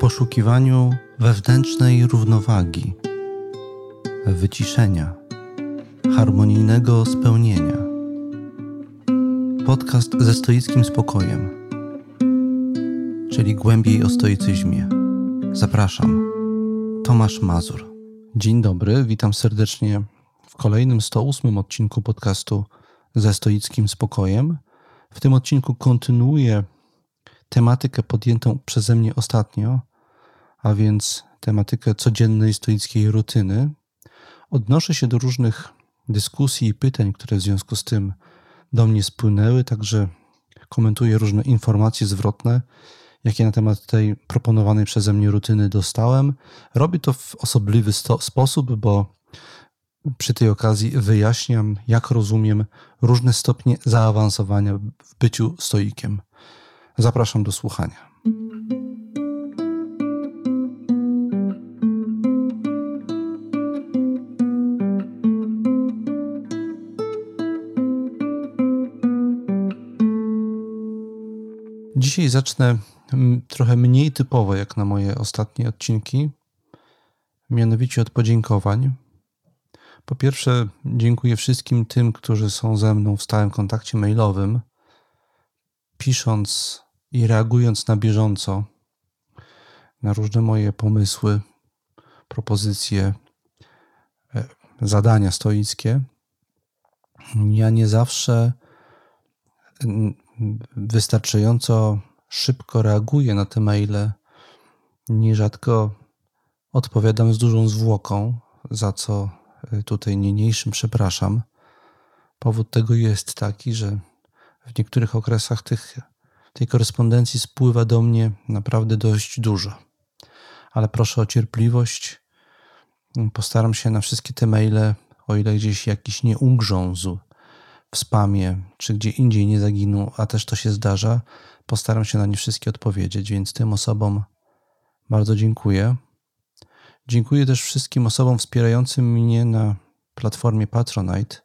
poszukiwaniu wewnętrznej równowagi, wyciszenia, harmonijnego spełnienia. Podcast ze stoickim spokojem, czyli głębiej o stoicyzmie. Zapraszam, Tomasz Mazur. Dzień dobry, witam serdecznie w kolejnym 108 odcinku podcastu ze stoickim spokojem. W tym odcinku kontynuuję tematykę podjętą przeze mnie ostatnio, a więc tematykę codziennej stoickiej rutyny. Odnoszę się do różnych dyskusji i pytań, które w związku z tym do mnie spłynęły, także komentuję różne informacje zwrotne, jakie na temat tej proponowanej przeze mnie rutyny dostałem. Robię to w osobliwy sposób, bo przy tej okazji wyjaśniam, jak rozumiem różne stopnie zaawansowania w byciu stoikiem. Zapraszam do słuchania. Dzisiaj zacznę trochę mniej typowo jak na moje ostatnie odcinki, mianowicie od podziękowań. Po pierwsze, dziękuję wszystkim tym, którzy są ze mną w stałym kontakcie mailowym, pisząc i reagując na bieżąco na różne moje pomysły, propozycje, e, zadania stoickie. Ja nie zawsze wystarczająco szybko reaguję na te maile, nierzadko odpowiadam z dużą zwłoką, za co e, tutaj niniejszym przepraszam. Powód tego jest taki, że w niektórych okresach tych, tej korespondencji spływa do mnie naprawdę dość dużo. Ale proszę o cierpliwość. Postaram się na wszystkie te maile, o ile gdzieś jakiś nie ugrzązł w spamie, czy gdzie indziej nie zaginął, a też to się zdarza, postaram się na nie wszystkie odpowiedzieć, więc tym osobom bardzo dziękuję. Dziękuję też wszystkim osobom wspierającym mnie na platformie Patronite,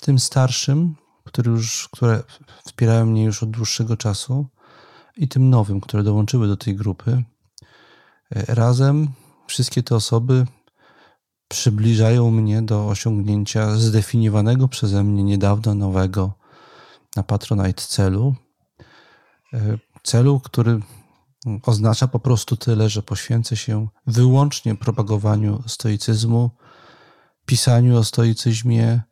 tym starszym, które, już, które wspierają mnie już od dłuższego czasu, i tym nowym, które dołączyły do tej grupy. Razem wszystkie te osoby przybliżają mnie do osiągnięcia zdefiniowanego przeze mnie niedawno nowego na Patronite celu. E, celu, który oznacza po prostu tyle, że poświęcę się wyłącznie propagowaniu stoicyzmu, pisaniu o stoicyzmie,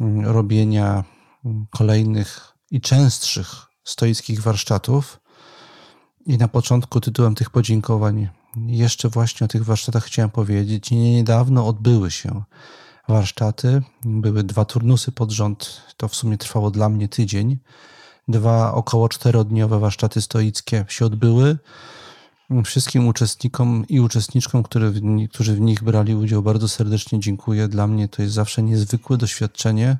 mm, robienia mm, kolejnych i częstszych stoickich warsztatów. I na początku tytułem tych podziękowań jeszcze właśnie o tych warsztatach chciałem powiedzieć. Niedawno odbyły się warsztaty. Były dwa turnusy pod rząd. To w sumie trwało dla mnie tydzień. Dwa około czterodniowe warsztaty stoickie się odbyły. Wszystkim uczestnikom i uczestniczkom, którzy w nich brali udział, bardzo serdecznie dziękuję. Dla mnie to jest zawsze niezwykłe doświadczenie.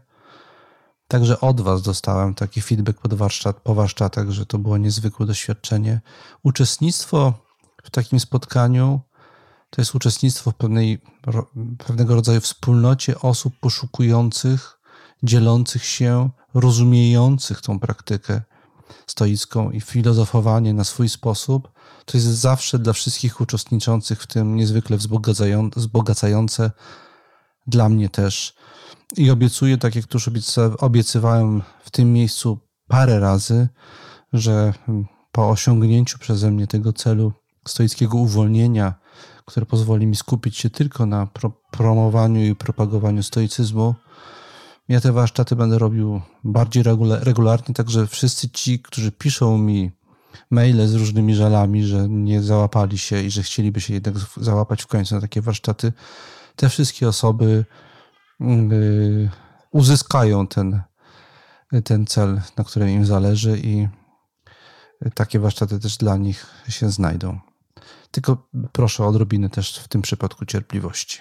Także od Was dostałem taki feedback pod warsztat, po warsztatach, że to było niezwykłe doświadczenie. Uczestnictwo w takim spotkaniu to jest uczestnictwo w pewnej, pewnego rodzaju wspólnocie osób poszukujących, dzielących się, rozumiejących tą praktykę stoicką i filozofowanie na swój sposób. To jest zawsze dla wszystkich uczestniczących w tym niezwykle wzbogacające, dla mnie też. I obiecuję, tak jak już obiecywałem w tym miejscu parę razy, że po osiągnięciu przeze mnie tego celu stoickiego uwolnienia, które pozwoli mi skupić się tylko na pro promowaniu i propagowaniu stoicyzmu. Ja te warsztaty będę robił bardziej regularnie, także wszyscy ci, którzy piszą mi maile z różnymi żalami, że nie załapali się i że chcieliby się jednak załapać w końcu na takie warsztaty, te wszystkie osoby yy, uzyskają ten, ten cel, na którym im zależy i takie warsztaty też dla nich się znajdą. Tylko proszę o odrobinę też w tym przypadku cierpliwości.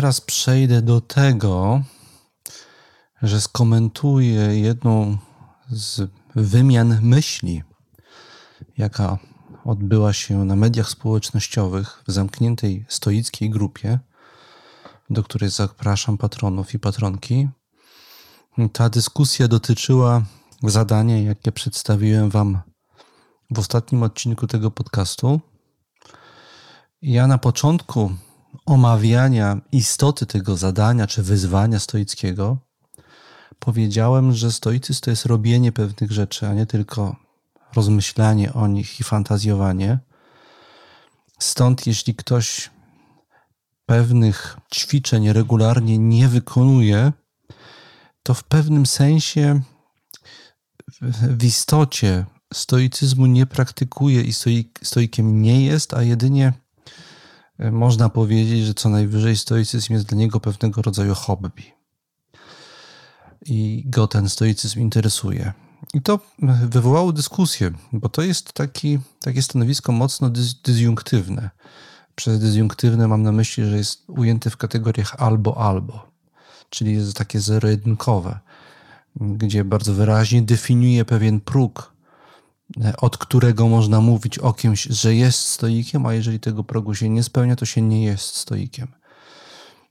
Teraz przejdę do tego, że skomentuję jedną z wymian myśli, jaka odbyła się na mediach społecznościowych w zamkniętej stoickiej grupie, do której zapraszam patronów i patronki. Ta dyskusja dotyczyła zadania, jakie przedstawiłem Wam w ostatnim odcinku tego podcastu. Ja na początku omawiania istoty tego zadania czy wyzwania stoickiego powiedziałem, że stoicyzm to jest robienie pewnych rzeczy, a nie tylko rozmyślanie o nich i fantazjowanie. Stąd, jeśli ktoś pewnych ćwiczeń regularnie nie wykonuje, to w pewnym sensie w istocie stoicyzmu nie praktykuje i stoikiem nie jest, a jedynie można powiedzieć, że co najwyżej stoicyzm jest dla niego pewnego rodzaju hobby. I go ten stoicyzm interesuje. I to wywołało dyskusję, bo to jest taki, takie stanowisko mocno dysjunktywne. Przez dysjunktywne mam na myśli, że jest ujęte w kategoriach albo-albo, czyli jest takie zero-jedynkowe, gdzie bardzo wyraźnie definiuje pewien próg, od którego można mówić o kimś, że jest stoikiem, a jeżeli tego progu się nie spełnia, to się nie jest stoikiem.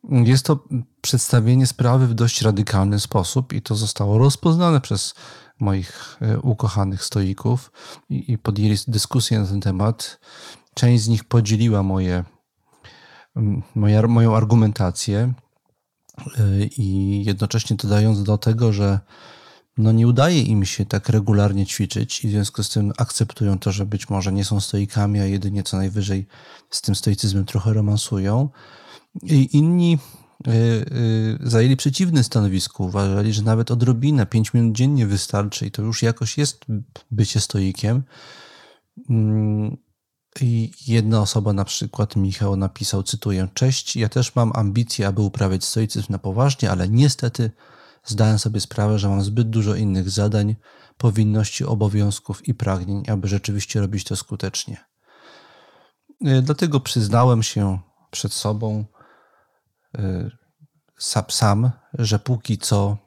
Jest to przedstawienie sprawy w dość radykalny sposób i to zostało rozpoznane przez moich e, ukochanych stoików i, podjęli dyskusję na ten temat. Część z nich podzieliła moje, moje, moją argumentację e, i jednocześnie dodając do tego, że no nie udaje im się tak regularnie ćwiczyć i w związku z tym akceptują to, że być może nie są stoikami, a jedynie co najwyżej z tym stoicyzmem trochę romansują. I inni Y, y, zajęli przeciwne stanowisko. Uważali, że nawet odrobina, 5 minut dziennie wystarczy i to już jakoś jest bycie stoikiem. Mm, I jedna osoba, na przykład Michał, napisał, cytuję: Cześć, ja też mam ambicje, aby uprawiać stoicyzm na poważnie, ale niestety zdałem sobie sprawę, że mam zbyt dużo innych zadań, powinności, obowiązków i pragnień, aby rzeczywiście robić to skutecznie. Y, dlatego przyznałem się przed sobą, Y, sam, że póki co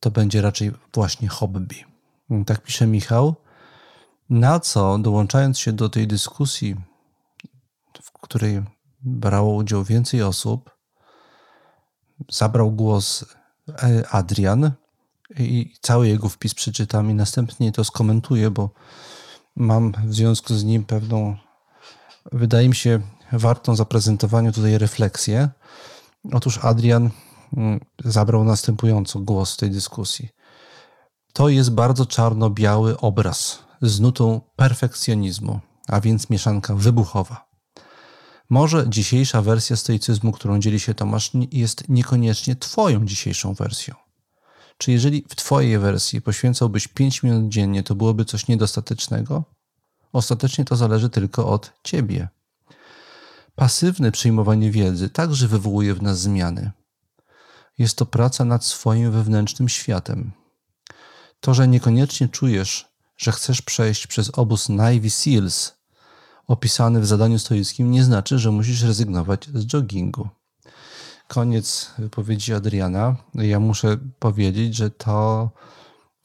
to będzie raczej właśnie hobby. Tak pisze Michał. Na co, dołączając się do tej dyskusji, w której brało udział więcej osób, zabrał głos e, Adrian i cały jego wpis przeczytam i następnie to skomentuję, bo mam w związku z nim pewną, wydaje mi się, wartą zaprezentowania tutaj refleksję. Otóż Adrian mm, zabrał następująco głos w tej dyskusji. To jest bardzo czarno-biały obraz z nutą perfekcjonizmu, a więc mieszanka wybuchowa. Może dzisiejsza wersja stoicyzmu, którą dzieli się Tomasz, jest niekoniecznie Twoją dzisiejszą wersją. Czy jeżeli w Twojej wersji poświęcałbyś 5 minut dziennie, to byłoby coś niedostatecznego? Ostatecznie to zależy tylko od Ciebie. Pasywne przyjmowanie wiedzy także wywołuje w nas zmiany. Jest to praca nad swoim wewnętrznym światem. To, że niekoniecznie czujesz, że chcesz przejść przez obóz Navy Seals opisany w zadaniu stoickim, nie znaczy, że musisz rezygnować z joggingu. Koniec wypowiedzi Adriana. Ja muszę powiedzieć, że to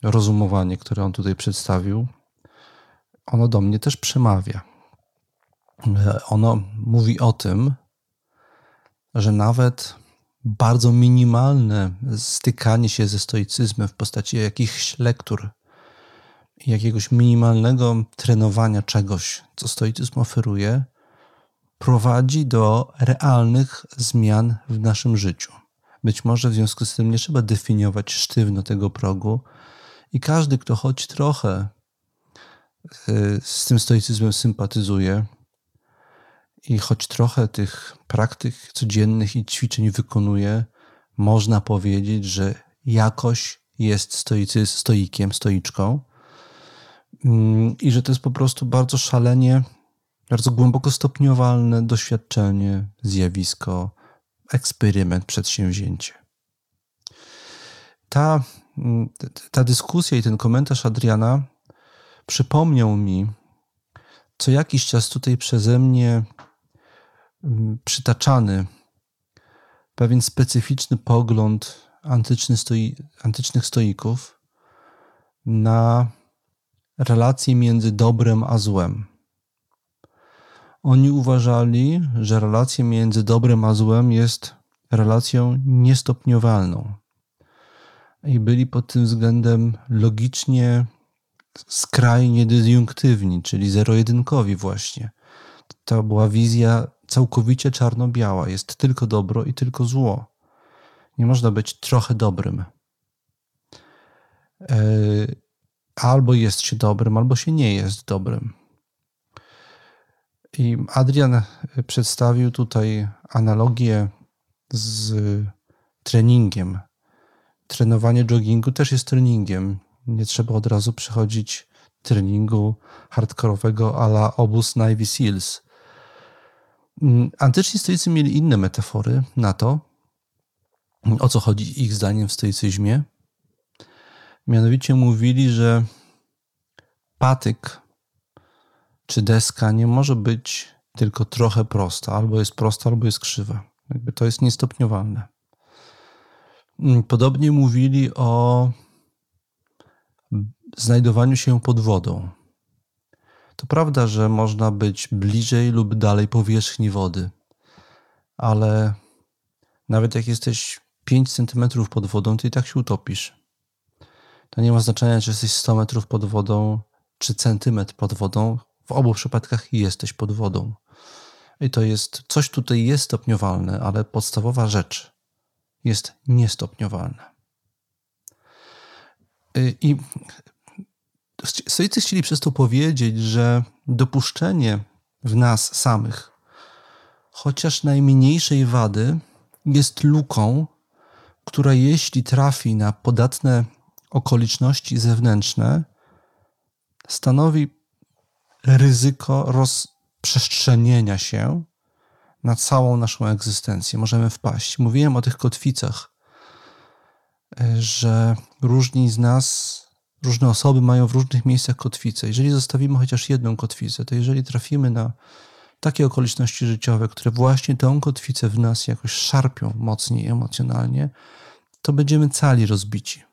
rozumowanie, które on tutaj przedstawił, ono do mnie też przemawia. Ono mówi o tym, że nawet bardzo minimalne stykanie się ze stoicyzmem w postaci jakichś lektur, jakiegoś minimalnego trenowania czegoś, co stoicyzm oferuje, prowadzi do realnych zmian w naszym życiu. Być może w związku z tym nie trzeba definiować sztywno tego progu i każdy, kto choć trochę y, z tym stoicyzmem sympatyzuje, i choć trochę tych praktyk codziennych i ćwiczeń wykonuje, można powiedzieć, że jakoś jest stoicy, stoikiem, stoiczką i że to jest po prostu bardzo szalenie, bardzo głęboko stopniowalne doświadczenie, zjawisko, eksperyment, przedsięwzięcie. Ta, mm, ta dyskusja i ten komentarz Adriana przypomniał mi co jakiś czas tutaj przeze mnie przytaczany pewien specyficzny pogląd antyczny stoi, antycznych stoików na relację między dobrem a złem. Oni uważali, że relacja między dobrem a złem jest relacją niestopniowalną. I byli pod tym względem logicznie skrajnie dysjunktywni, czyli zero-jedynkowi właśnie. To była wizja całkowicie czarno-biała. Jest tylko dobro i tylko zło. Nie można być trochę dobrym. E, albo jest się dobrym, albo się nie jest dobrym. I Adrian przedstawił tutaj analogię z treningiem. Trenowanie joggingu też jest treningiem. Nie trzeba od razu przychodzić treningu hardkorowego ala obóz Navy Seals. Mm, antyczni stoicy mieli inne metafory na to, o co chodzi ich zdaniem w stoicyzmie. Mianowicie mówili, że patyk czy deska nie może być tylko trochę prosta. Albo jest prosta, albo jest krzywa. Jakby to jest niestopniowalne. Mm, podobnie mówili o znajdowaniu się pod wodą. To prawda, że można być bliżej lub dalej powierzchni wody, ale nawet jak jesteś 5 cm pod wodą, to i tak się utopisz. To nie ma znaczenia, czy jesteś 100 metrów pod wodą, czy centymetr pod wodą. W obu przypadkach jesteś pod wodą. I to jest, coś tutaj jest stopniowalne, ale podstawowa rzecz jest niestopniowalna. Y, I stoicy chcieli przez to powiedzieć, że dopuszczenie w nas samych chociaż najmniejszej wady jest luką, która jeśli trafi na podatne okoliczności zewnętrzne, stanowi ryzyko rozprzestrzenienia się na całą naszą egzystencję. Możemy wpaść. Mówiłem o tych kotwicach, że różni z nas, różne osoby mają w różnych miejscach kotwice. Jeżeli zostawimy chociaż jedną kotwicę, to jeżeli trafimy na takie okoliczności życiowe, które właśnie tą kotwicę w nas jakoś szarpią mocniej emocjonalnie, to będziemy cali rozbici.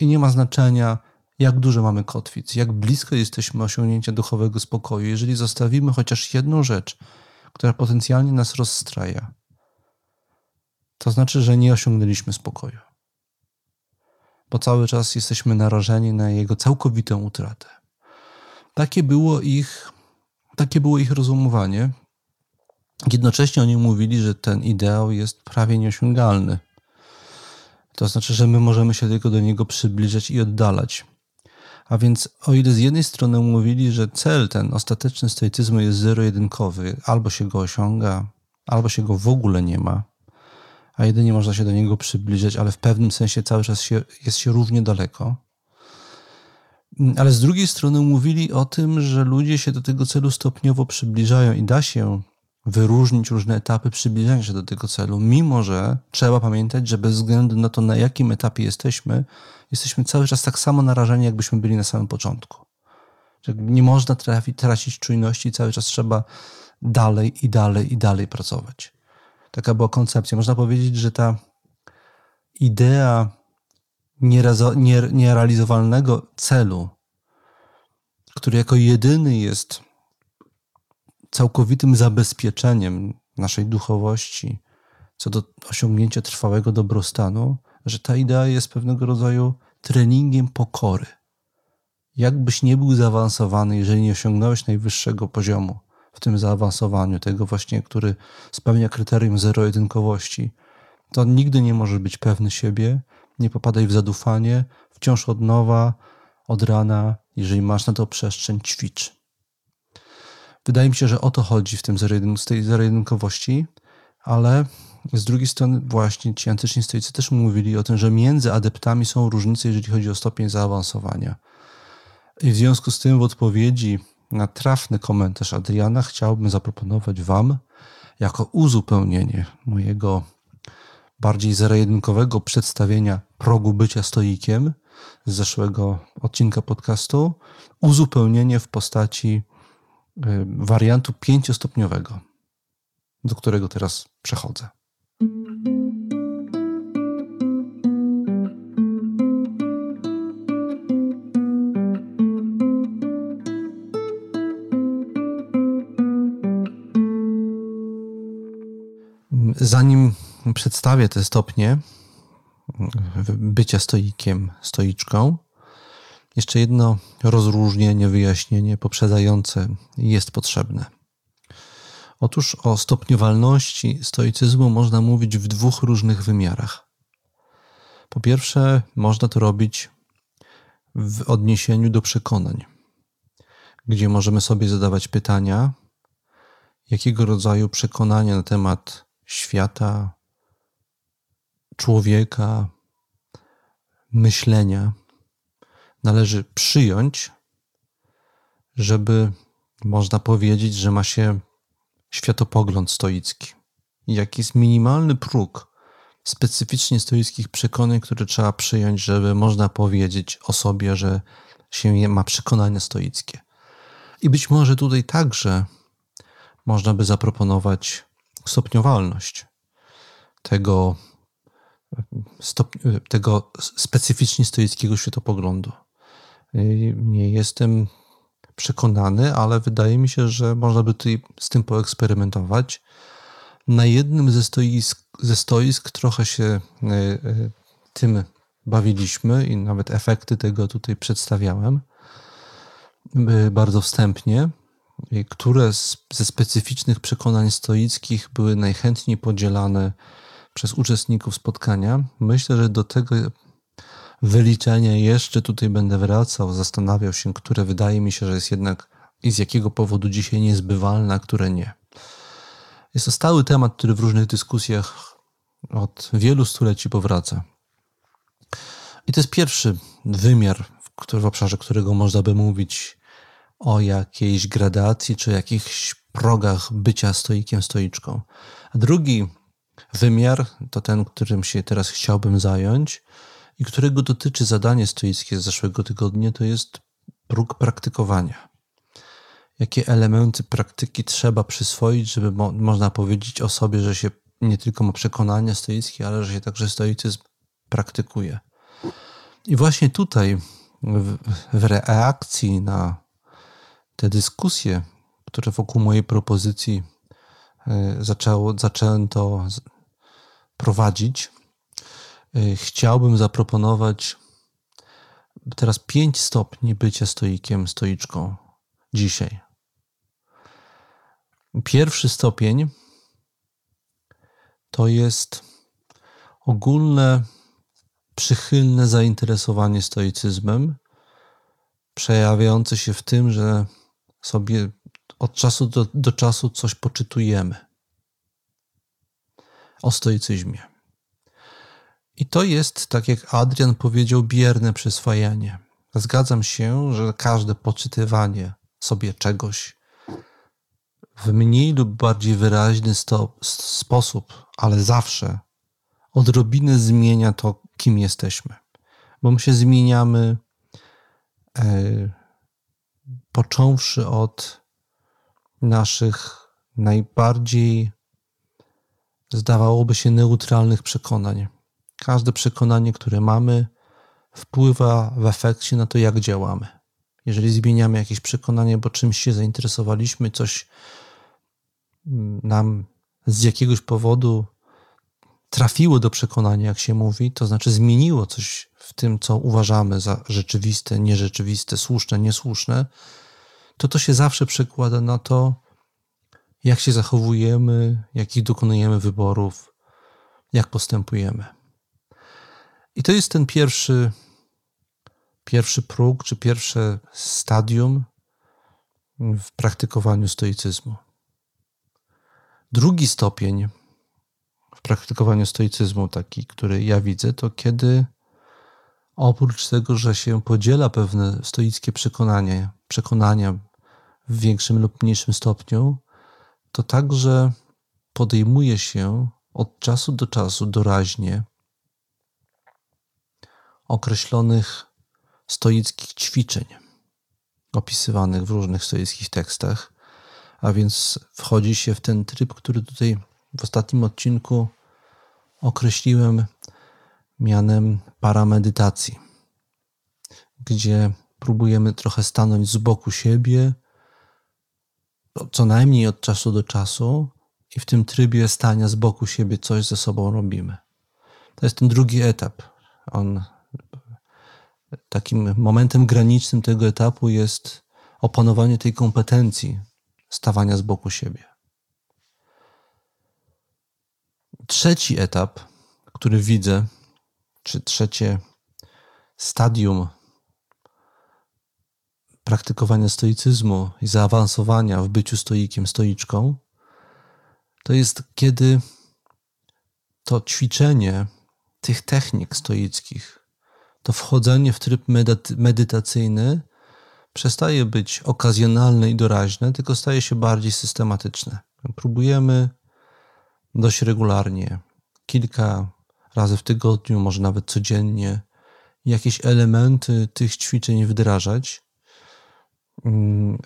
I nie ma znaczenia, jak dużo mamy kotwic, jak blisko jesteśmy osiągnięcia duchowego spokoju. Jeżeli zostawimy chociaż jedną rzecz, która potencjalnie nas rozstraja, to znaczy, że nie osiągnęliśmy spokoju. Bo cały czas jesteśmy narażeni na jego całkowitą utratę. Takie było ich, takie było ich rozumowanie. Jednocześnie oni mówili, że ten ideał jest prawie nieosiągalny. To znaczy, że my możemy się tylko do niego przybliżać i oddalać. A więc o ile z jednej strony mówili, że cel ten ostateczny stoicyzmu jest zero-jedynkowy, albo się go osiąga, albo się go w ogóle nie ma, a jedynie można się do niego przybliżać, ale w pewnym sensie cały czas się, jest się równie daleko. Ale z drugiej strony mówili o tym, że ludzie się do tego celu stopniowo przybliżają i da się wyróżnić różne etapy przybliżania się do tego celu, mimo że trzeba pamiętać, że bez względu na to, na jakim etapie jesteśmy, jesteśmy cały czas tak samo narażeni, jakbyśmy byli na samym początku. Nie można trafić, tracić czujności, cały czas trzeba dalej i dalej i dalej pracować. Taka była koncepcja. Można powiedzieć, że ta idea nierealizowalnego celu, który jako jedyny jest całkowitym zabezpieczeniem naszej duchowości co do osiągnięcia trwałego dobrostanu, że ta idea jest pewnego rodzaju treningiem pokory. Jakbyś nie był zaawansowany, jeżeli nie osiągnąłeś najwyższego poziomu w tym zaawansowaniu, tego właśnie, który spełnia kryterium zero-jedynkowości, to nigdy nie możesz być pewny siebie, nie popadaj w zadufanie, wciąż od nowa, od rana, jeżeli masz na to przestrzeń, ćwicz. Wydaje mi się, że o to chodzi w tym z tej zero-jedynkowości, ale z drugiej strony właśnie ci antyczni stoicy też mówili o tym, że między adeptami są różnice, jeżeli chodzi o stopień zaawansowania. I w związku z tym w odpowiedzi na trafny komentarz Adriana chciałbym zaproponować Wam jako uzupełnienie mojego bardziej zero-jedynkowego przedstawienia progu bycia stoikiem z zeszłego odcinka podcastu, uzupełnienie w postaci Y, wariantu pięciostopniowego, do którego teraz przechodzę. Zanim przedstawię te stopnie bycia stoikiem, stoiczką, jeszcze jedno rozróżnienie, wyjaśnienie poprzedzające jest potrzebne. Otóż o stopniowalności stoicyzmu można mówić w dwóch różnych wymiarach. Po pierwsze, można to robić w odniesieniu do przekonań, gdzie możemy sobie zadawać pytania, jakiego rodzaju przekonania na temat świata, człowieka, myślenia należy przyjąć, żeby można powiedzieć, że ma się światopogląd stoicki. Jaki jest minimalny próg specyficznie stoickich przekonań, które trzeba przyjąć, żeby można powiedzieć o sobie, że się ma przekonania stoickie. I być może tutaj także można by zaproponować stopniowalność tego, tego specyficznie stoickiego światopoglądu. Nie jestem przekonany, ale wydaje mi się, że można by tutaj z tym poeksperymentować. Na jednym ze stoisk, ze stoisk trochę się e, e, tym bawiliśmy i nawet efekty tego tutaj przedstawiałem bardzo wstępnie. Które ze specyficznych przekonań stoickich były najchętniej podzielane przez uczestników spotkania? Myślę, że do tego wyliczenia jeszcze tutaj będę wracał, zastanawiał się, które wydaje mi się, że jest jednak i z jakiego powodu dzisiaj niezbywalne, a które nie. Jest to stały temat, który w różnych dyskusjach od wielu stuleci powraca. I to jest pierwszy wymiar, w obszarze którego można by mówić o jakiejś gradacji czy jakichś progach bycia stoikiem, stoiczką. A drugi wymiar to ten, którym się teraz chciałbym zająć i którego dotyczy zadanie stoickie z zeszłego tygodnia, to jest próg praktykowania. Jakie elementy praktyki trzeba przyswoić, żeby mo można powiedzieć o sobie, że się nie tylko ma przekonania stoickie, ale że się także stoicyzm praktykuje. I właśnie tutaj, w, w reakcji na te dyskusje, które wokół mojej propozycji e, zaczęło, zaczęto prowadzić, chciałbym zaproponować teraz pięć stopni bycia stoikiem, stoiczką dzisiaj. Pierwszy stopień to jest ogólne, przychylne zainteresowanie stoicyzmem, przejawiające się w tym, że sobie od czasu do, do czasu coś poczytujemy o stoicyzmie. I to jest, tak jak Adrian powiedział, bierne przyswajanie. Zgadzam się, że każde poczytywanie sobie czegoś w mniej lub bardziej wyraźny sto, sposób, ale zawsze odrobinę zmienia to, kim jesteśmy. Bo my się zmieniamy. Yy, począwszy od naszych najbardziej, zdawałoby się, neutralnych przekonań. Każde przekonanie, które mamy, wpływa w efekcie na to, jak działamy. Jeżeli zmieniamy jakieś przekonanie, bo czymś się zainteresowaliśmy, coś nam z jakiegoś powodu trafiło do przekonania, jak się mówi, to znaczy zmieniło coś w tym, co uważamy za rzeczywiste, nierzeczywiste, słuszne, niesłuszne, to to się zawsze przekłada na to, jak się zachowujemy, jakich dokonujemy wyborów, jak postępujemy. I to jest ten pierwszy, pierwszy próg, czy pierwsze stadium w praktykowaniu stoicyzmu. Drugi stopień w praktykowaniu stoicyzmu, taki, który ja widzę, to kiedy oprócz tego, że się podziela pewne stoickie przekonanie, przekonania w większym lub mniejszym stopniu, to także podejmuje się od czasu do czasu doraźnie określonych stoickich ćwiczeń opisywanych w różnych stoickich tekstach, a więc wchodzi się w ten tryb, który tutaj w ostatnim odcinku określiłem mianem paramedytacji, gdzie próbujemy trochę stanąć z boku siebie, co najmniej od czasu do czasu i w tym trybie stania z boku siebie coś ze sobą robimy. To jest ten drugi etap. On takim momentem granicznym tego etapu jest opanowanie tej kompetencji stawania z boku siebie. Trzeci etap, który widzę, czy trzecie stadium praktykowania stoicyzmu i zaawansowania w byciu stoikiem, stoiczką, to jest kiedy to ćwiczenie tych technik stoickich, to wchodzenie w tryb medytacyjny przestaje być okazjonalne i doraźne, tylko staje się bardziej systematyczne. Próbujemy dość regularnie, kilka razy w tygodniu, może nawet codziennie, jakieś elementy tych ćwiczeń wdrażać.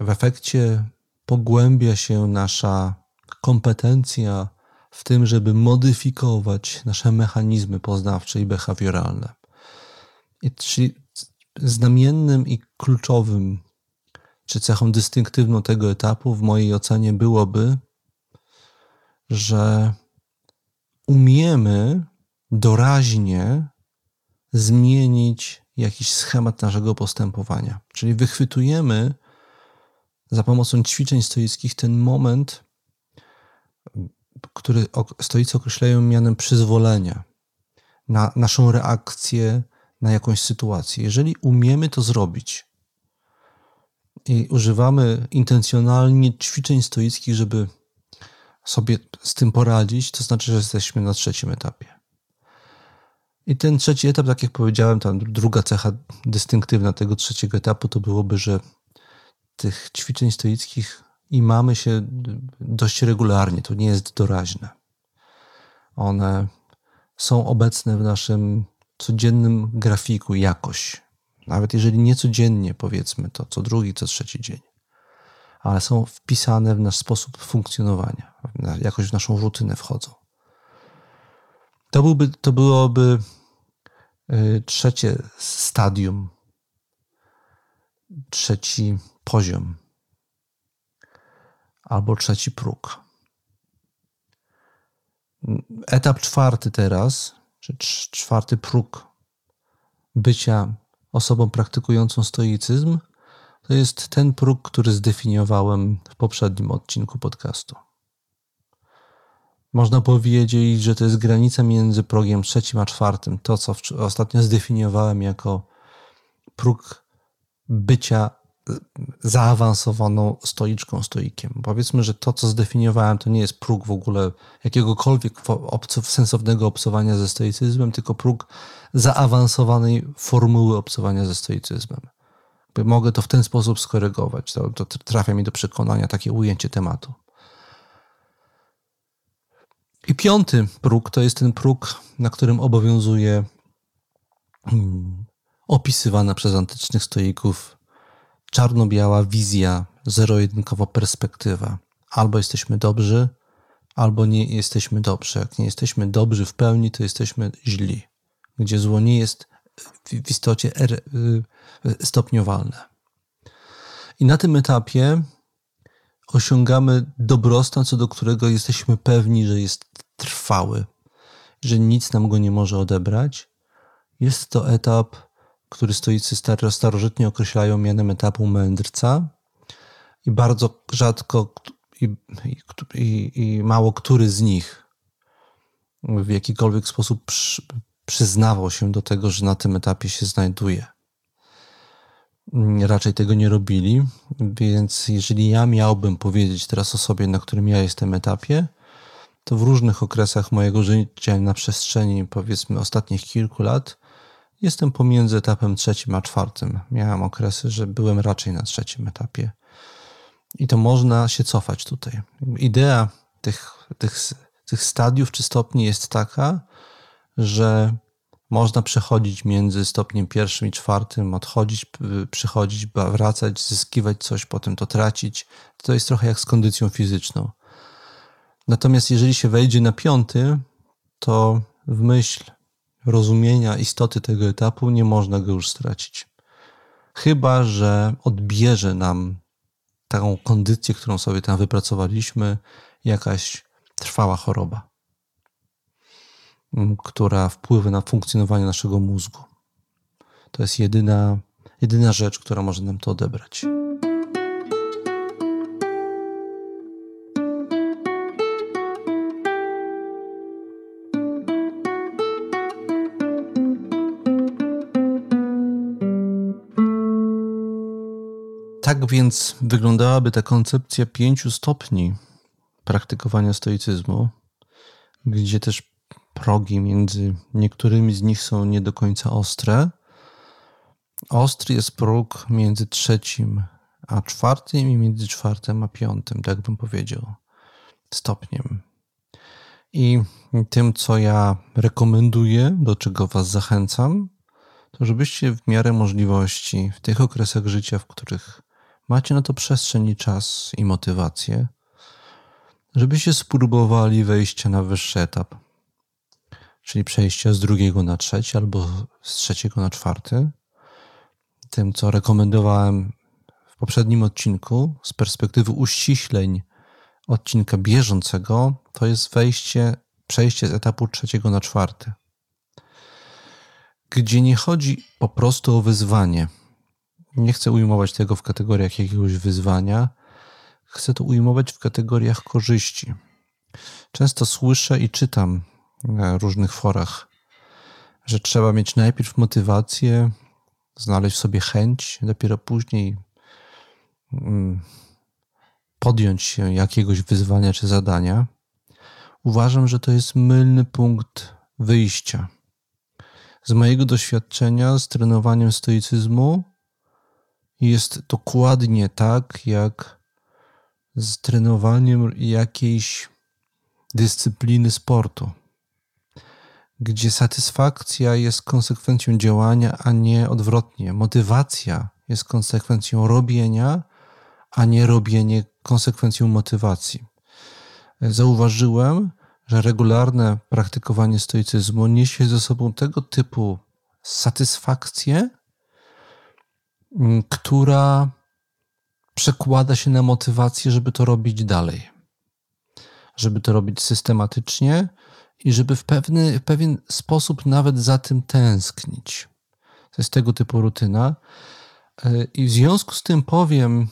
W efekcie pogłębia się nasza kompetencja w tym, żeby modyfikować nasze mechanizmy poznawcze i behawioralne. Czyli znamiennym i kluczowym, czy cechą dystynktywną tego etapu w mojej ocenie byłoby, że umiemy doraźnie zmienić jakiś schemat naszego postępowania. Czyli wychwytujemy za pomocą ćwiczeń stoickich ten moment, który stoicy określają mianem przyzwolenia na naszą reakcję na jakąś sytuację. Jeżeli umiemy to zrobić i używamy intencjonalnie ćwiczeń stoickich, żeby sobie z tym poradzić, to znaczy, że jesteśmy na trzecim etapie. I ten trzeci etap, tak jak powiedziałem, ta druga cecha dystynktywna tego trzeciego etapu to byłoby, że tych ćwiczeń stoickich i mamy się dość regularnie, to nie jest doraźne. One są obecne w naszym codziennym grafiku jakoś. Nawet jeżeli nie codziennie, powiedzmy to co drugi, co trzeci dzień. Ale są wpisane w nasz sposób funkcjonowania, jakoś w naszą rutynę wchodzą. To, byłby, to byłoby y, trzecie stadium, trzeci poziom albo trzeci próg. Etap czwarty teraz, czy czwarty próg bycia osobą praktykującą stoicyzm, to jest ten próg, który zdefiniowałem w poprzednim odcinku podcastu. Można powiedzieć, że to jest granica między progiem trzecim a czwartym. To, co ostatnio zdefiniowałem jako próg bycia zaawansowaną stoiczką, stoikiem. Powiedzmy, że to, co zdefiniowałem, to nie jest próg w ogóle jakiegokolwiek sensownego obcowania ze stoicyzmem, tylko próg zaawansowanej formuły obcowania ze stoicyzmem. Mogę to w ten sposób skorygować. To, to trafia mi do przekonania takie ujęcie tematu. I piąty próg to jest ten próg, na którym obowiązuje hmm, opisywana przez antycznych stoików czarno-biała wizja, zero-jedynkowa perspektywa. Albo jesteśmy dobrzy, albo nie jesteśmy dobrzy. Jak nie jesteśmy dobrzy w pełni, to jesteśmy źli. Gdzie zło nie jest w istocie er, y, stopniowalne. I na tym etapie osiągamy dobrostan, co do którego jesteśmy pewni, że jest trwały, że nic nam go nie może odebrać. Jest to etap który stoicy starożytnie określają mianem etapu mędrca i bardzo rzadko i, i, i mało który z nich w jakikolwiek sposób przy, przyznawał się do tego, że na tym etapie się znajduje. Raczej tego nie robili, więc jeżeli ja miałbym powiedzieć teraz o sobie, na którym ja jestem etapie, to w różnych okresach mojego życia na przestrzeni powiedzmy ostatnich kilku lat Jestem pomiędzy etapem trzecim a czwartym. Miałem okresy, że byłem raczej na trzecim etapie. I to można się cofać tutaj. Idea tych, tych, tych stadiów czy stopni jest taka, że można przechodzić między stopniem pierwszym i czwartym, odchodzić, przychodzić, wracać, zyskiwać coś, potem to tracić. To jest trochę jak z kondycją fizyczną. Natomiast jeżeli się wejdzie na piąty, to w myśl rozumienia istoty tego etapu nie można go już stracić. Chyba, że odbierze nam taką kondycję, którą sobie tam wypracowaliśmy, jakaś trwała choroba, która wpływa na funkcjonowanie naszego mózgu. To jest jedyna, jedyna rzecz, która może nam to odebrać. Tak więc wyglądałaby ta koncepcja pięciu stopni praktykowania stoicyzmu, gdzie też progi między niektórymi z nich są nie do końca ostre. Ostry jest próg między trzecim a czwartym i między czwartym a piątym, tak bym powiedział, stopniem. I tym, co ja rekomenduję, do czego Was zachęcam, to żebyście w miarę możliwości w tych okresach życia, w których macie na to przestrzeń i czas i motywację, żebyście spróbowali wejścia na wyższy etap, czyli przejścia z drugiego na trzeci albo z trzeciego na czwarty. Tym, co rekomendowałem w poprzednim odcinku, z perspektywy uściśleń odcinka bieżącego, to jest wejście, przejście z etapu trzeciego na czwarty, gdzie nie chodzi po prostu o wyzwanie. Nie chcę ujmować tego w kategoriach jakiegoś wyzwania, chcę to ujmować w kategoriach korzyści. Często słyszę i czytam na różnych forach, że trzeba mieć najpierw motywację, znaleźć sobie chęć, dopiero później mm, podjąć się jakiegoś wyzwania czy zadania. Uważam, że to jest mylny punkt wyjścia. Z mojego doświadczenia z trenowaniem stoicyzmu jest dokładnie tak, jak z trenowaniem jakiejś dyscypliny sportu, gdzie satysfakcja jest konsekwencją działania, a nie odwrotnie. Motywacja jest konsekwencją robienia, a nie robienie konsekwencją motywacji. Zauważyłem, że regularne praktykowanie stoicyzmu niesie ze sobą tego typu satysfakcję, która przekłada się na motywację, żeby to robić dalej. Żeby to robić systematycznie i żeby w, pewny, w pewien sposób nawet za tym tęsknić. To jest tego typu rutyna. I w związku z tym powiem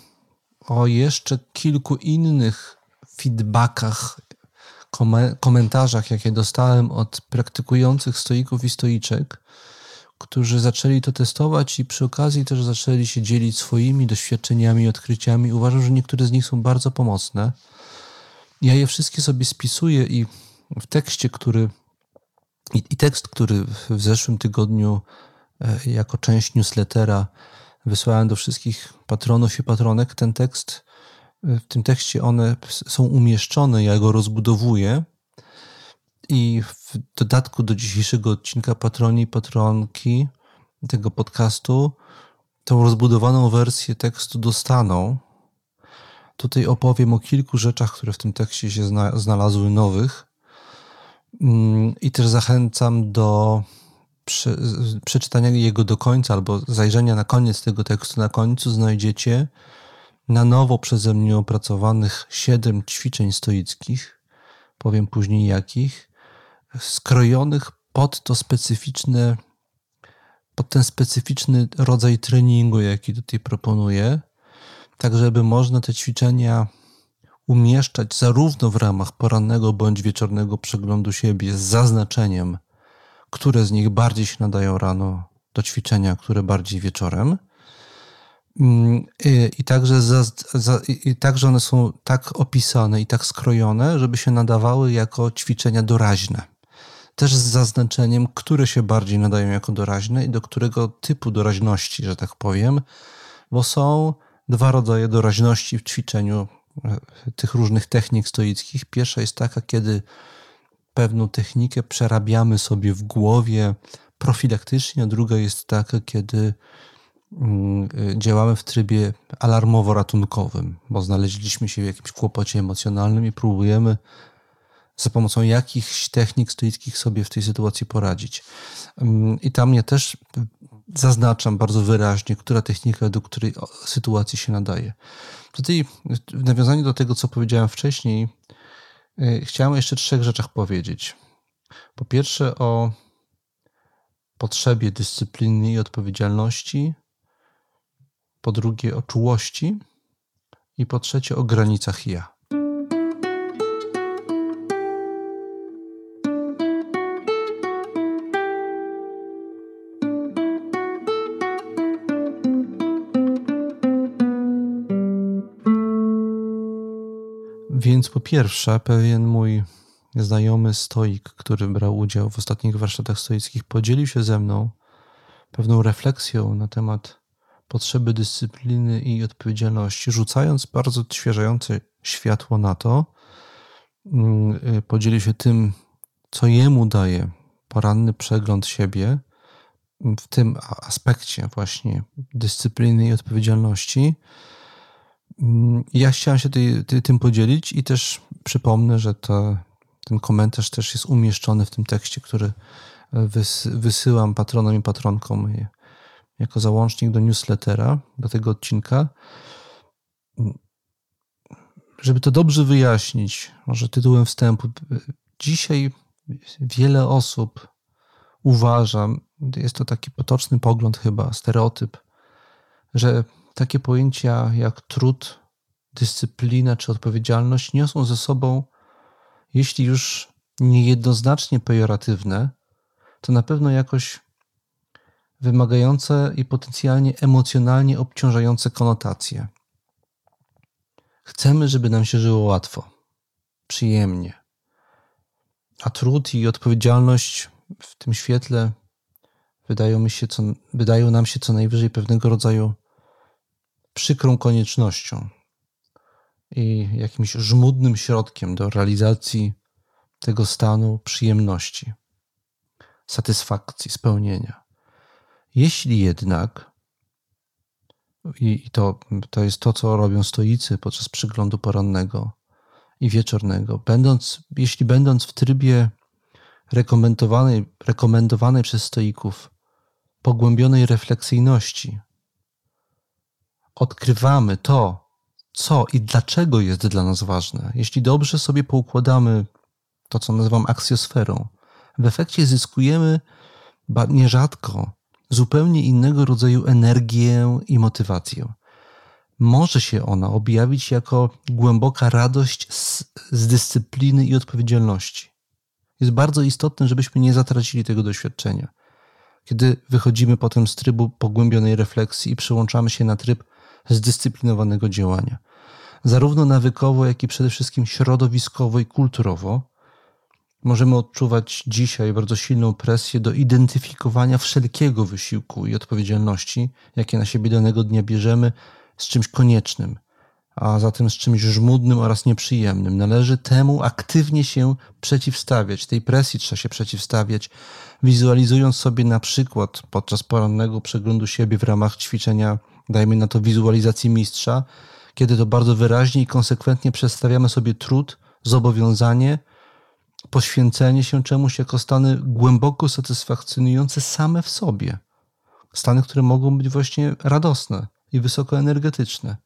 o jeszcze kilku innych feedbackach, komentarzach, jakie dostałem od praktykujących stoików i stoiczek, którzy zaczęli to testować i przy okazji też zaczęli się dzielić swoimi doświadczeniami odkryciami. Uważam, że niektóre z nich są bardzo pomocne. Ja je wszystkie sobie spisuję i w tekście, który i, i tekst, który w zeszłym tygodniu e, jako część newslettera wysłałem do wszystkich patronów i patronek, ten tekst, e, w tym tekście one są umieszczone, ja go rozbudowuję i w dodatku do dzisiejszego odcinka patroni i patronki tego podcastu tą rozbudowaną wersję tekstu dostaną. Tutaj opowiem o kilku rzeczach, które w tym tekście się znalazły nowych. Mm, I też zachęcam do przeczytania jego do końca albo zajrzenia na koniec tego tekstu. Na końcu znajdziecie na nowo przeze mnie opracowanych siedem ćwiczeń stoickich. Powiem później jakich skrojonych pod to specyficzne, pod ten specyficzny rodzaj treningu, jaki tutaj proponuję, tak żeby można te ćwiczenia umieszczać zarówno w ramach porannego bądź wieczornego przeglądu siebie z zaznaczeniem, które z nich bardziej się nadają rano do ćwiczenia, które bardziej wieczorem. Mm, I, i także, za, za, I także one są tak opisane i tak skrojone, żeby się nadawały jako ćwiczenia doraźne też z zaznaczeniem, które się bardziej nadają jako doraźne i do którego typu doraźności, że tak powiem, bo są dwa rodzaje doraźności w ćwiczeniu e, tych różnych technik stoickich. Pierwsza jest taka, kiedy pewną technikę przerabiamy sobie w głowie profilaktycznie, a druga jest taka, kiedy mm, e, działamy w trybie alarmowo-ratunkowym, bo znaleźliśmy się w jakimś kłopocie emocjonalnym i próbujemy za pomocą jakichś technik stoickich sobie w tej sytuacji poradzić. Mm, I tam ja też zaznaczam bardzo wyraźnie, która technika do której sytuacji się nadaje. Tutaj w nawiązaniu do tego, co powiedziałem wcześniej, Y, chciałem jeszcze trzech rzeczach powiedzieć. Po pierwsze o potrzebie dyscypliny i odpowiedzialności, po drugie o czułości i po trzecie o granicach ja. Więc po pierwsze, pewien mój znajomy stoik, który brał udział w ostatnich warsztatach stoickich, podzielił się ze mną pewną refleksją na temat potrzeby dyscypliny i odpowiedzialności, rzucając bardzo odświeżające światło na to, mm, y, podzielił się tym, co jemu daje poranny przegląd siebie w tym aspekcie właśnie dyscypliny i odpowiedzialności. Mm, ja chciałem się ty, ty, tym podzielić i też przypomnę, że to, ten komentarz też jest umieszczony w tym tekście, który e, wys, wysyłam patronom i patronkom jako załącznik do newslettera, do tego odcinka. Mm, żeby to dobrze wyjaśnić, może tytułem wstępu, dzisiaj wiele osób uważa, jest to taki potoczny pogląd chyba, stereotyp, że takie pojęcia jak trud, dyscyplina czy odpowiedzialność niosą ze sobą, jeśli już niejednoznacznie pejoratywne, to na pewno jakoś wymagające i potencjalnie emocjonalnie obciążające konotacje. Chcemy, żeby nam się żyło łatwo, przyjemnie. A trud i odpowiedzialność w tym świetle wydają, mi się co, wydają nam się co najwyżej pewnego rodzaju przykrą koniecznością i jakimś żmudnym środkiem do realizacji tego stanu przyjemności, satysfakcji, spełnienia. Jeśli jednak, i to, to jest to, co robią stoicy podczas przyglądu porannego i wieczornego, będąc, jeśli będąc w trybie rekomendowanej, rekomendowanej przez stoików pogłębionej refleksyjności, odkrywamy to, co i dlaczego jest dla nas ważne, jeśli dobrze sobie poukładamy to, co nazywam aksjosferą, w efekcie zyskujemy nierzadko zupełnie innego rodzaju energię i motywację. Może się ona objawić jako głęboka radość z, z dyscypliny i odpowiedzialności. Jest bardzo istotne, żebyśmy nie zatracili tego doświadczenia. Kiedy wychodzimy potem z trybu pogłębionej refleksji i przełączamy się na tryb zdyscyplinowanego działania. Zarówno nawykowo, jak i przede wszystkim środowiskowo i kulturowo. Możemy odczuwać dzisiaj bardzo silną presję do identyfikowania wszelkiego wysiłku i odpowiedzialności, jakie na siebie danego dnia bierzemy, z czymś koniecznym, a zatem z czymś żmudnym oraz nieprzyjemnym. Należy temu aktywnie się przeciwstawiać, tej presji trzeba się przeciwstawiać, wizualizując sobie na przykład podczas porannego przeglądu siebie w ramach ćwiczenia dajmy na to wizualizacji mistrza, kiedy to bardzo wyraźnie i konsekwentnie przedstawiamy sobie trud, zobowiązanie, poświęcenie się czemuś jako stany głęboko satysfakcjonujące same w sobie. Stany, które mogą być właśnie radosne i wysokoenergetyczne,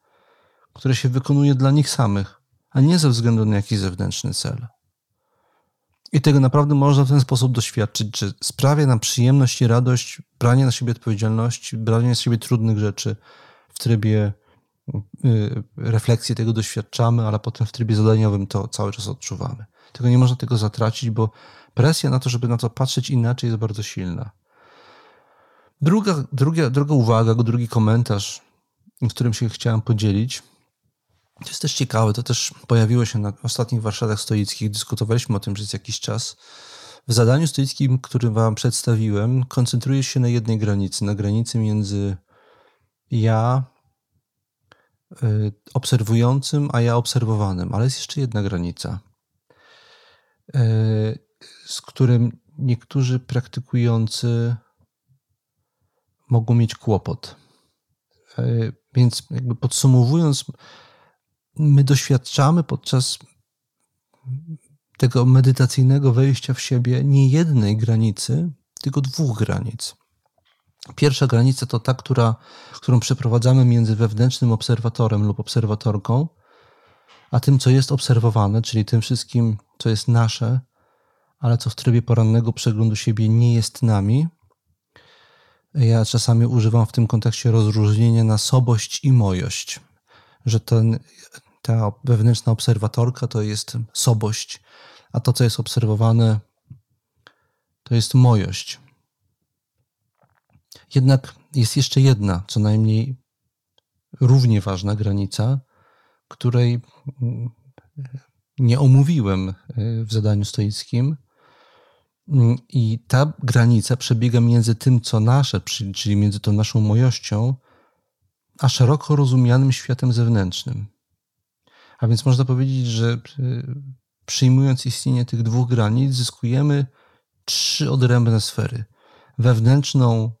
które się wykonuje dla nich samych, a nie ze względu na jakiś zewnętrzny cel. I tego naprawdę można w ten sposób doświadczyć, że sprawia nam przyjemność i radość branie na siebie odpowiedzialności, branie na siebie trudnych rzeczy w trybie y, refleksji tego doświadczamy, ale potem w trybie zadaniowym to cały czas odczuwamy. Tego nie można tego zatracić, bo presja na to, żeby na to patrzeć inaczej jest bardzo silna. Druga, druga, druga uwaga, drugi komentarz, w którym się chciałem podzielić, to jest też ciekawe, to też pojawiło się na ostatnich warsztatach stoickich, dyskutowaliśmy o tym przez jakiś czas. W zadaniu stoickim, które Wam przedstawiłem, koncentruję się na jednej granicy, na granicy między ja y, obserwującym, a ja obserwowanym, ale jest jeszcze jedna granica, y, z którym niektórzy praktykujący mogą mieć kłopot. Y, więc, jakby podsumowując, my doświadczamy podczas tego medytacyjnego wejścia w siebie nie jednej granicy, tylko dwóch granic. Pierwsza granica to ta, która, którą przeprowadzamy między wewnętrznym obserwatorem lub obserwatorką, a tym, co jest obserwowane, czyli tym wszystkim co jest nasze, ale co w trybie porannego przeglądu siebie nie jest nami. Ja czasami używam w tym kontekście rozróżnienia na sobość i mojość, że ten, ta wewnętrzna obserwatorka to jest sobość, a to, co jest obserwowane, to jest mojość. Jednak jest jeszcze jedna, co najmniej równie ważna granica, której mm, nie omówiłem y, w zadaniu stoickim. Mm, I ta granica przebiega między tym, co nasze, czyli między tą naszą mojością, a szeroko rozumianym światem zewnętrznym. A więc można powiedzieć, że y, przyjmując istnienie tych dwóch granic, zyskujemy trzy odrębne sfery. Wewnętrzną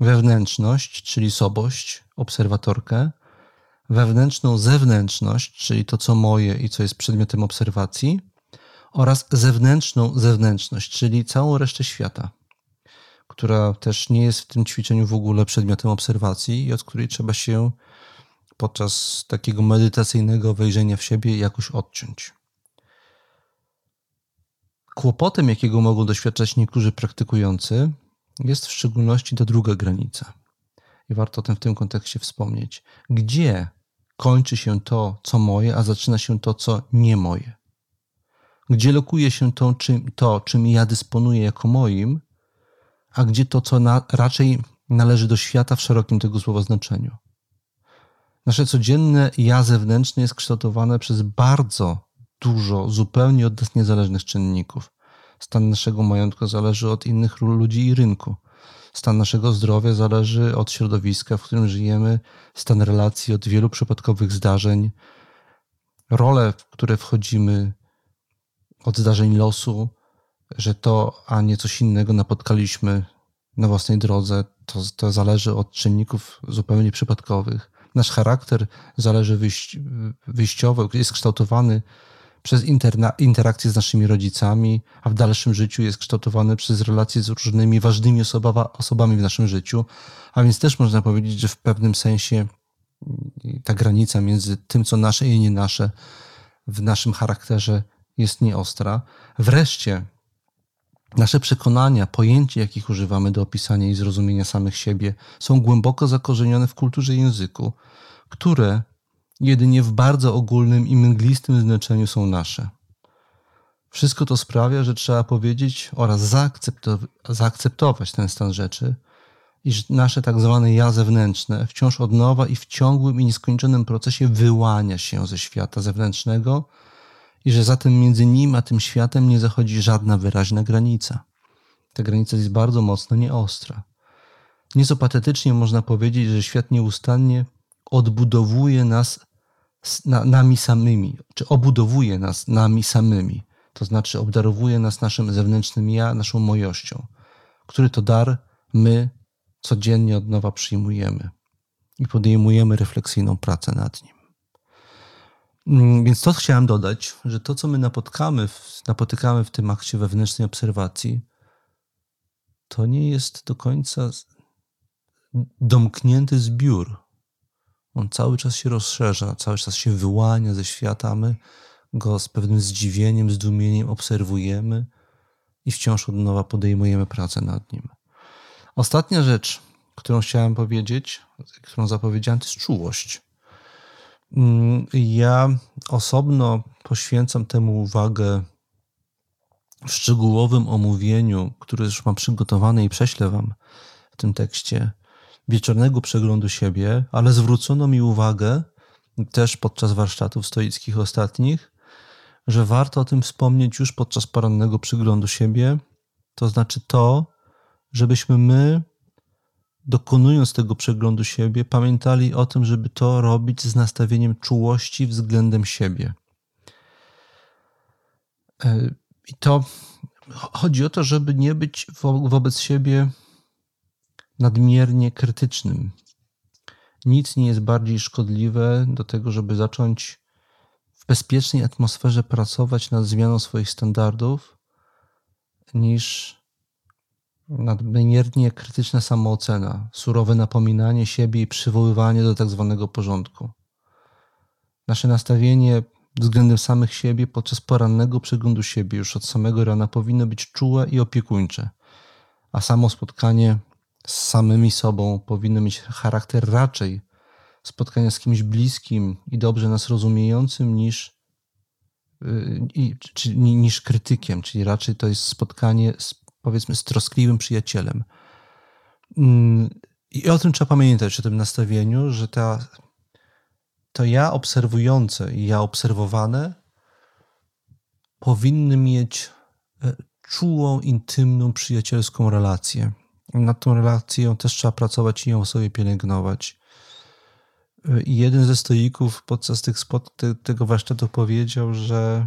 wewnętrzność, czyli sobość, obserwatorkę, wewnętrzną zewnętrzność, czyli to, co moje i co jest przedmiotem obserwacji, oraz zewnętrzną zewnętrzność, czyli całą resztę świata, która też nie jest w tym ćwiczeniu w ogóle przedmiotem obserwacji i od której trzeba się podczas takiego medytacyjnego wejrzenia w siebie jakoś odciąć. Kłopotem, jakiego mogą doświadczać niektórzy praktykujący, jest w szczególności ta druga granica. I warto o tym w tym kontekście wspomnieć. Gdzie kończy się to, co moje, a zaczyna się to, co nie moje? Gdzie lokuje się to, czym, to, czym ja dysponuję jako moim, a gdzie to, co na, raczej należy do świata w szerokim tego słowa znaczeniu? Nasze codzienne ja zewnętrzne jest kształtowane przez bardzo dużo zupełnie od nas niezależnych czynników. Stan naszego majątku zależy od innych ludzi i rynku. Stan naszego zdrowia zależy od środowiska, w którym żyjemy, stan relacji od wielu przypadkowych zdarzeń, role, w które wchodzimy, od zdarzeń losu, że to, a nie coś innego napotkaliśmy na własnej drodze, to, to zależy od czynników zupełnie przypadkowych. Nasz charakter zależy wyjś, wyjściowo, jest kształtowany przez interna, interakcje z naszymi rodzicami, a w dalszym życiu jest kształtowany przez relacje z różnymi ważnymi osoba, osobami w naszym życiu. A więc też można powiedzieć, że w pewnym sensie ta granica między tym, co nasze i nie nasze, w naszym charakterze jest nieostra. Wreszcie nasze przekonania, pojęcia, jakich używamy do opisania i zrozumienia samych siebie, są głęboko zakorzenione w kulturze języku, które jedynie w bardzo ogólnym i mglistym znaczeniu są nasze. Wszystko to sprawia, że trzeba powiedzieć oraz zaakceptować ten stan rzeczy, iż nasze tak zwane ja zewnętrzne wciąż od nowa i w ciągłym i nieskończonym procesie wyłania się ze świata zewnętrznego i że zatem między nim a tym światem nie zachodzi żadna wyraźna granica. Ta granica jest bardzo mocno nieostra. Nieco patetycznie można powiedzieć, że świat nieustannie odbudowuje nas na, nami samymi, czy obudowuje nas nami samymi, to znaczy obdarowuje nas naszym zewnętrznym ja, naszą mojością, który to dar my codziennie od nowa przyjmujemy i podejmujemy refleksyjną pracę nad nim. Mm, więc to chciałem dodać, że to, co my napotkamy, napotykamy w tym akcie wewnętrznej obserwacji, to nie jest do końca domknięty zbiór on cały czas się rozszerza, cały czas się wyłania ze świata, my go z pewnym zdziwieniem, zdumieniem obserwujemy i wciąż od nowa podejmujemy pracę nad nim. Ostatnia rzecz, którą chciałem powiedzieć, którą zapowiedziałem, to jest czułość. Mm, ja osobno poświęcam temu uwagę w szczegółowym omówieniu, które już mam przygotowane i prześlę Wam w tym tekście, wieczornego przeglądu siebie, ale zwrócono mi uwagę też podczas warsztatów stoickich ostatnich, że warto o tym wspomnieć już podczas porannego przeglądu siebie, to znaczy to, żebyśmy my, dokonując tego przeglądu siebie, pamiętali o tym, żeby to robić z nastawieniem czułości względem siebie. E, I to chodzi o to, żeby nie być wobec siebie nadmiernie krytycznym. Nic nie jest bardziej szkodliwe do tego, żeby zacząć w bezpiecznej atmosferze pracować nad zmianą swoich standardów, niż nadmiernie krytyczna samoocena, surowe napominanie siebie i przywoływanie do tak zwanego porządku. Nasze nastawienie względem samych siebie podczas porannego przeglądu siebie już od samego rana powinno być czułe i opiekuńcze, a samo spotkanie z samymi sobą powinno mieć charakter raczej spotkania z kimś bliskim i dobrze nas rozumiejącym niż, yy, niż krytykiem, czyli raczej to jest spotkanie z, powiedzmy z troskliwym przyjacielem. Yy, I o tym trzeba pamiętać, o tym nastawieniu, że ta, to ja obserwujące i ja obserwowane powinny mieć e, czułą, intymną, przyjacielską relację. Nad tą relacją też trzeba pracować i ją sobie pielęgnować. I jeden ze stoików podczas tych spot, te, tego warsztatu powiedział, że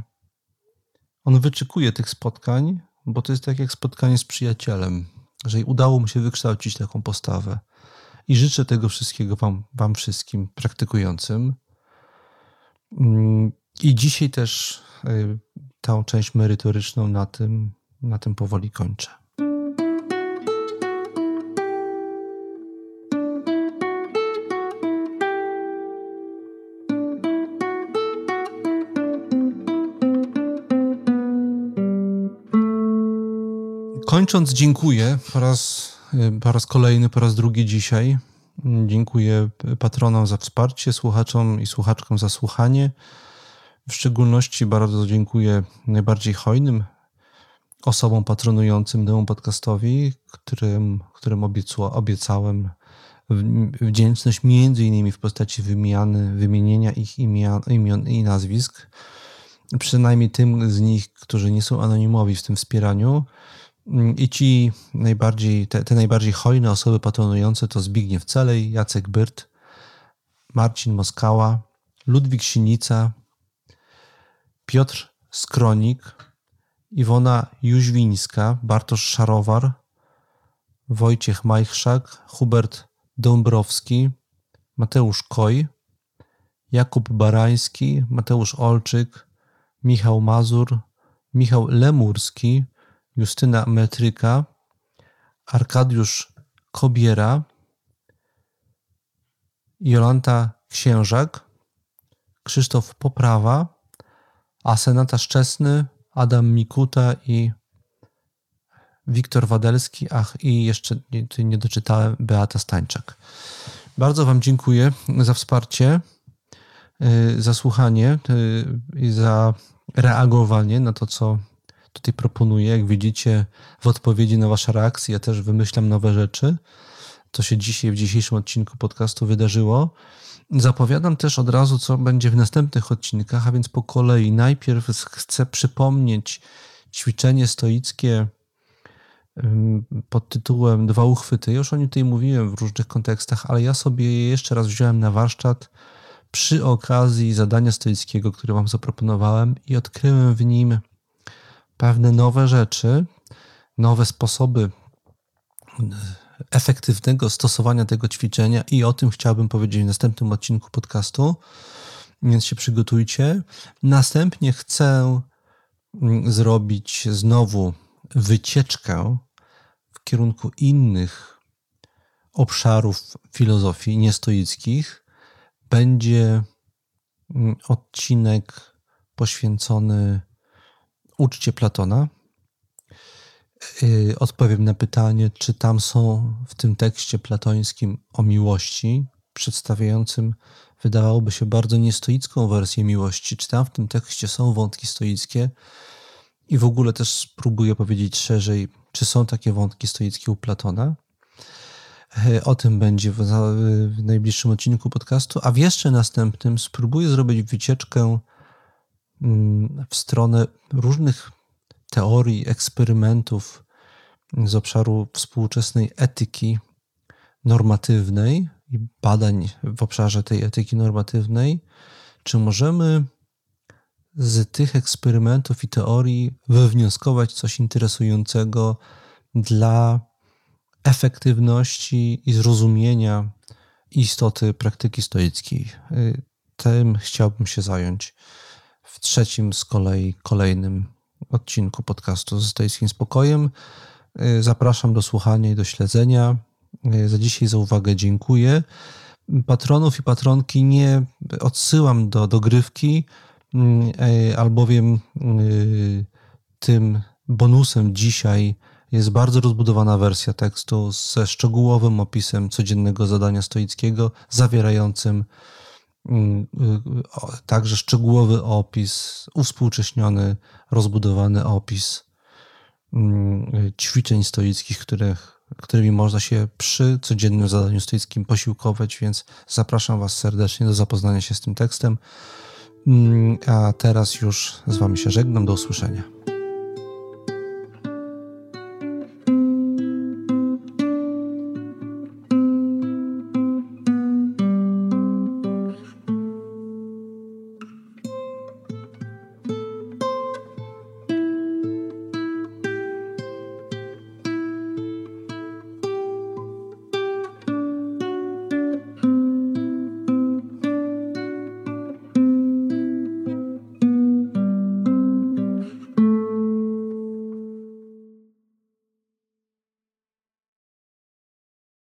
on wyczekuje tych spotkań, bo to jest tak jak spotkanie z przyjacielem, że udało mu się wykształcić taką postawę. I życzę tego wszystkiego wam, wam wszystkim praktykującym. Mm, I dzisiaj też y, tą część merytoryczną na tym, na tym powoli kończę. Kończąc, dziękuję po raz, po raz kolejny, po raz drugi dzisiaj. Dziękuję patronom za wsparcie, słuchaczom i słuchaczkom za słuchanie. W szczególności bardzo dziękuję najbardziej hojnym osobom patronującym temu podcastowi, którym, którym obiecałem wdzięczność między innymi w postaci wymiany, wymienienia ich imion, imion i nazwisk. Przynajmniej tym z nich, którzy nie są anonimowi w tym wspieraniu. Mm, I ci najbardziej, te, te najbardziej hojne osoby patronujące to Zbigniew Celej, Jacek Byrt, Marcin Moskała, Ludwik Sinica, Piotr Skronik, Iwona Jóźwińska, Bartosz Szarowar, Wojciech Majchrzak, Hubert Dąbrowski, Mateusz Koj, Jakub Barański, Mateusz Olczyk, Michał Mazur, Michał Lemurski, Justyna Metryka, Arkadiusz Kobiera, Jolanta Księżak, Krzysztof Poprawa, Asenata Szczesny, Adam Mikuta i Wiktor Wadelski, ach i jeszcze nie, nie doczytałem Beata Stańczak. Bardzo Wam dziękuję za wsparcie, y, za słuchanie y, i za reagowanie na to, co tutaj proponuję. Jak widzicie, w odpowiedzi na Wasze reakcje, ja też wymyślam nowe rzeczy. To się dzisiaj, w dzisiejszym odcinku podcastu wydarzyło. Zapowiadam też od razu, co będzie w następnych odcinkach, a więc po kolei. Najpierw chcę przypomnieć ćwiczenie stoickie pod tytułem Dwa uchwyty. Już o nim tutaj mówiłem w różnych kontekstach, ale ja sobie je jeszcze raz wziąłem na warsztat przy okazji zadania stoickiego, które Wam zaproponowałem i odkryłem w nim pewne nowe rzeczy, nowe sposoby e, efektywnego stosowania tego ćwiczenia i o tym chciałbym powiedzieć w następnym odcinku podcastu, więc się przygotujcie. Następnie chcę mm, zrobić znowu wycieczkę w kierunku innych obszarów filozofii niestoickich. Będzie mm, odcinek poświęcony uczcie Platona. Y, odpowiem na pytanie, czy tam są w tym tekście platońskim o miłości, przedstawiającym, wydawałoby się, bardzo niestoicką wersję miłości, czy tam w tym tekście są wątki stoickie i w ogóle też spróbuję powiedzieć szerzej, czy są takie wątki stoickie u Platona. Y, o tym będzie w, najbliższym odcinku podcastu, a w jeszcze następnym spróbuję zrobić wycieczkę w stronę różnych teorii, eksperymentów z obszaru współczesnej etyki normatywnej i badań w obszarze tej etyki normatywnej, czy możemy z tych eksperymentów i teorii wywnioskować coś interesującego dla efektywności i zrozumienia istoty praktyki stoickiej. Y, tym chciałbym się zająć w trzecim z kolei kolejnym odcinku podcastu z Stoickim Spokojem. Y, zapraszam do słuchania i do śledzenia. Y, za dzisiaj za uwagę dziękuję. Patronów i patronki nie odsyłam do dogrywki, mm, albowiem tym bonusem dzisiaj jest bardzo rozbudowana wersja tekstu ze szczegółowym opisem codziennego zadania stoickiego, zawierającym także szczegółowy opis, uwspółcześniony, rozbudowany opis mm, ćwiczeń stoickich, których, którymi można się przy codziennym zadaniu stoickim posiłkować, więc zapraszam Was serdecznie do zapoznania się z tym tekstem. Mm, a teraz już z Wami się żegnam. Do usłyszenia.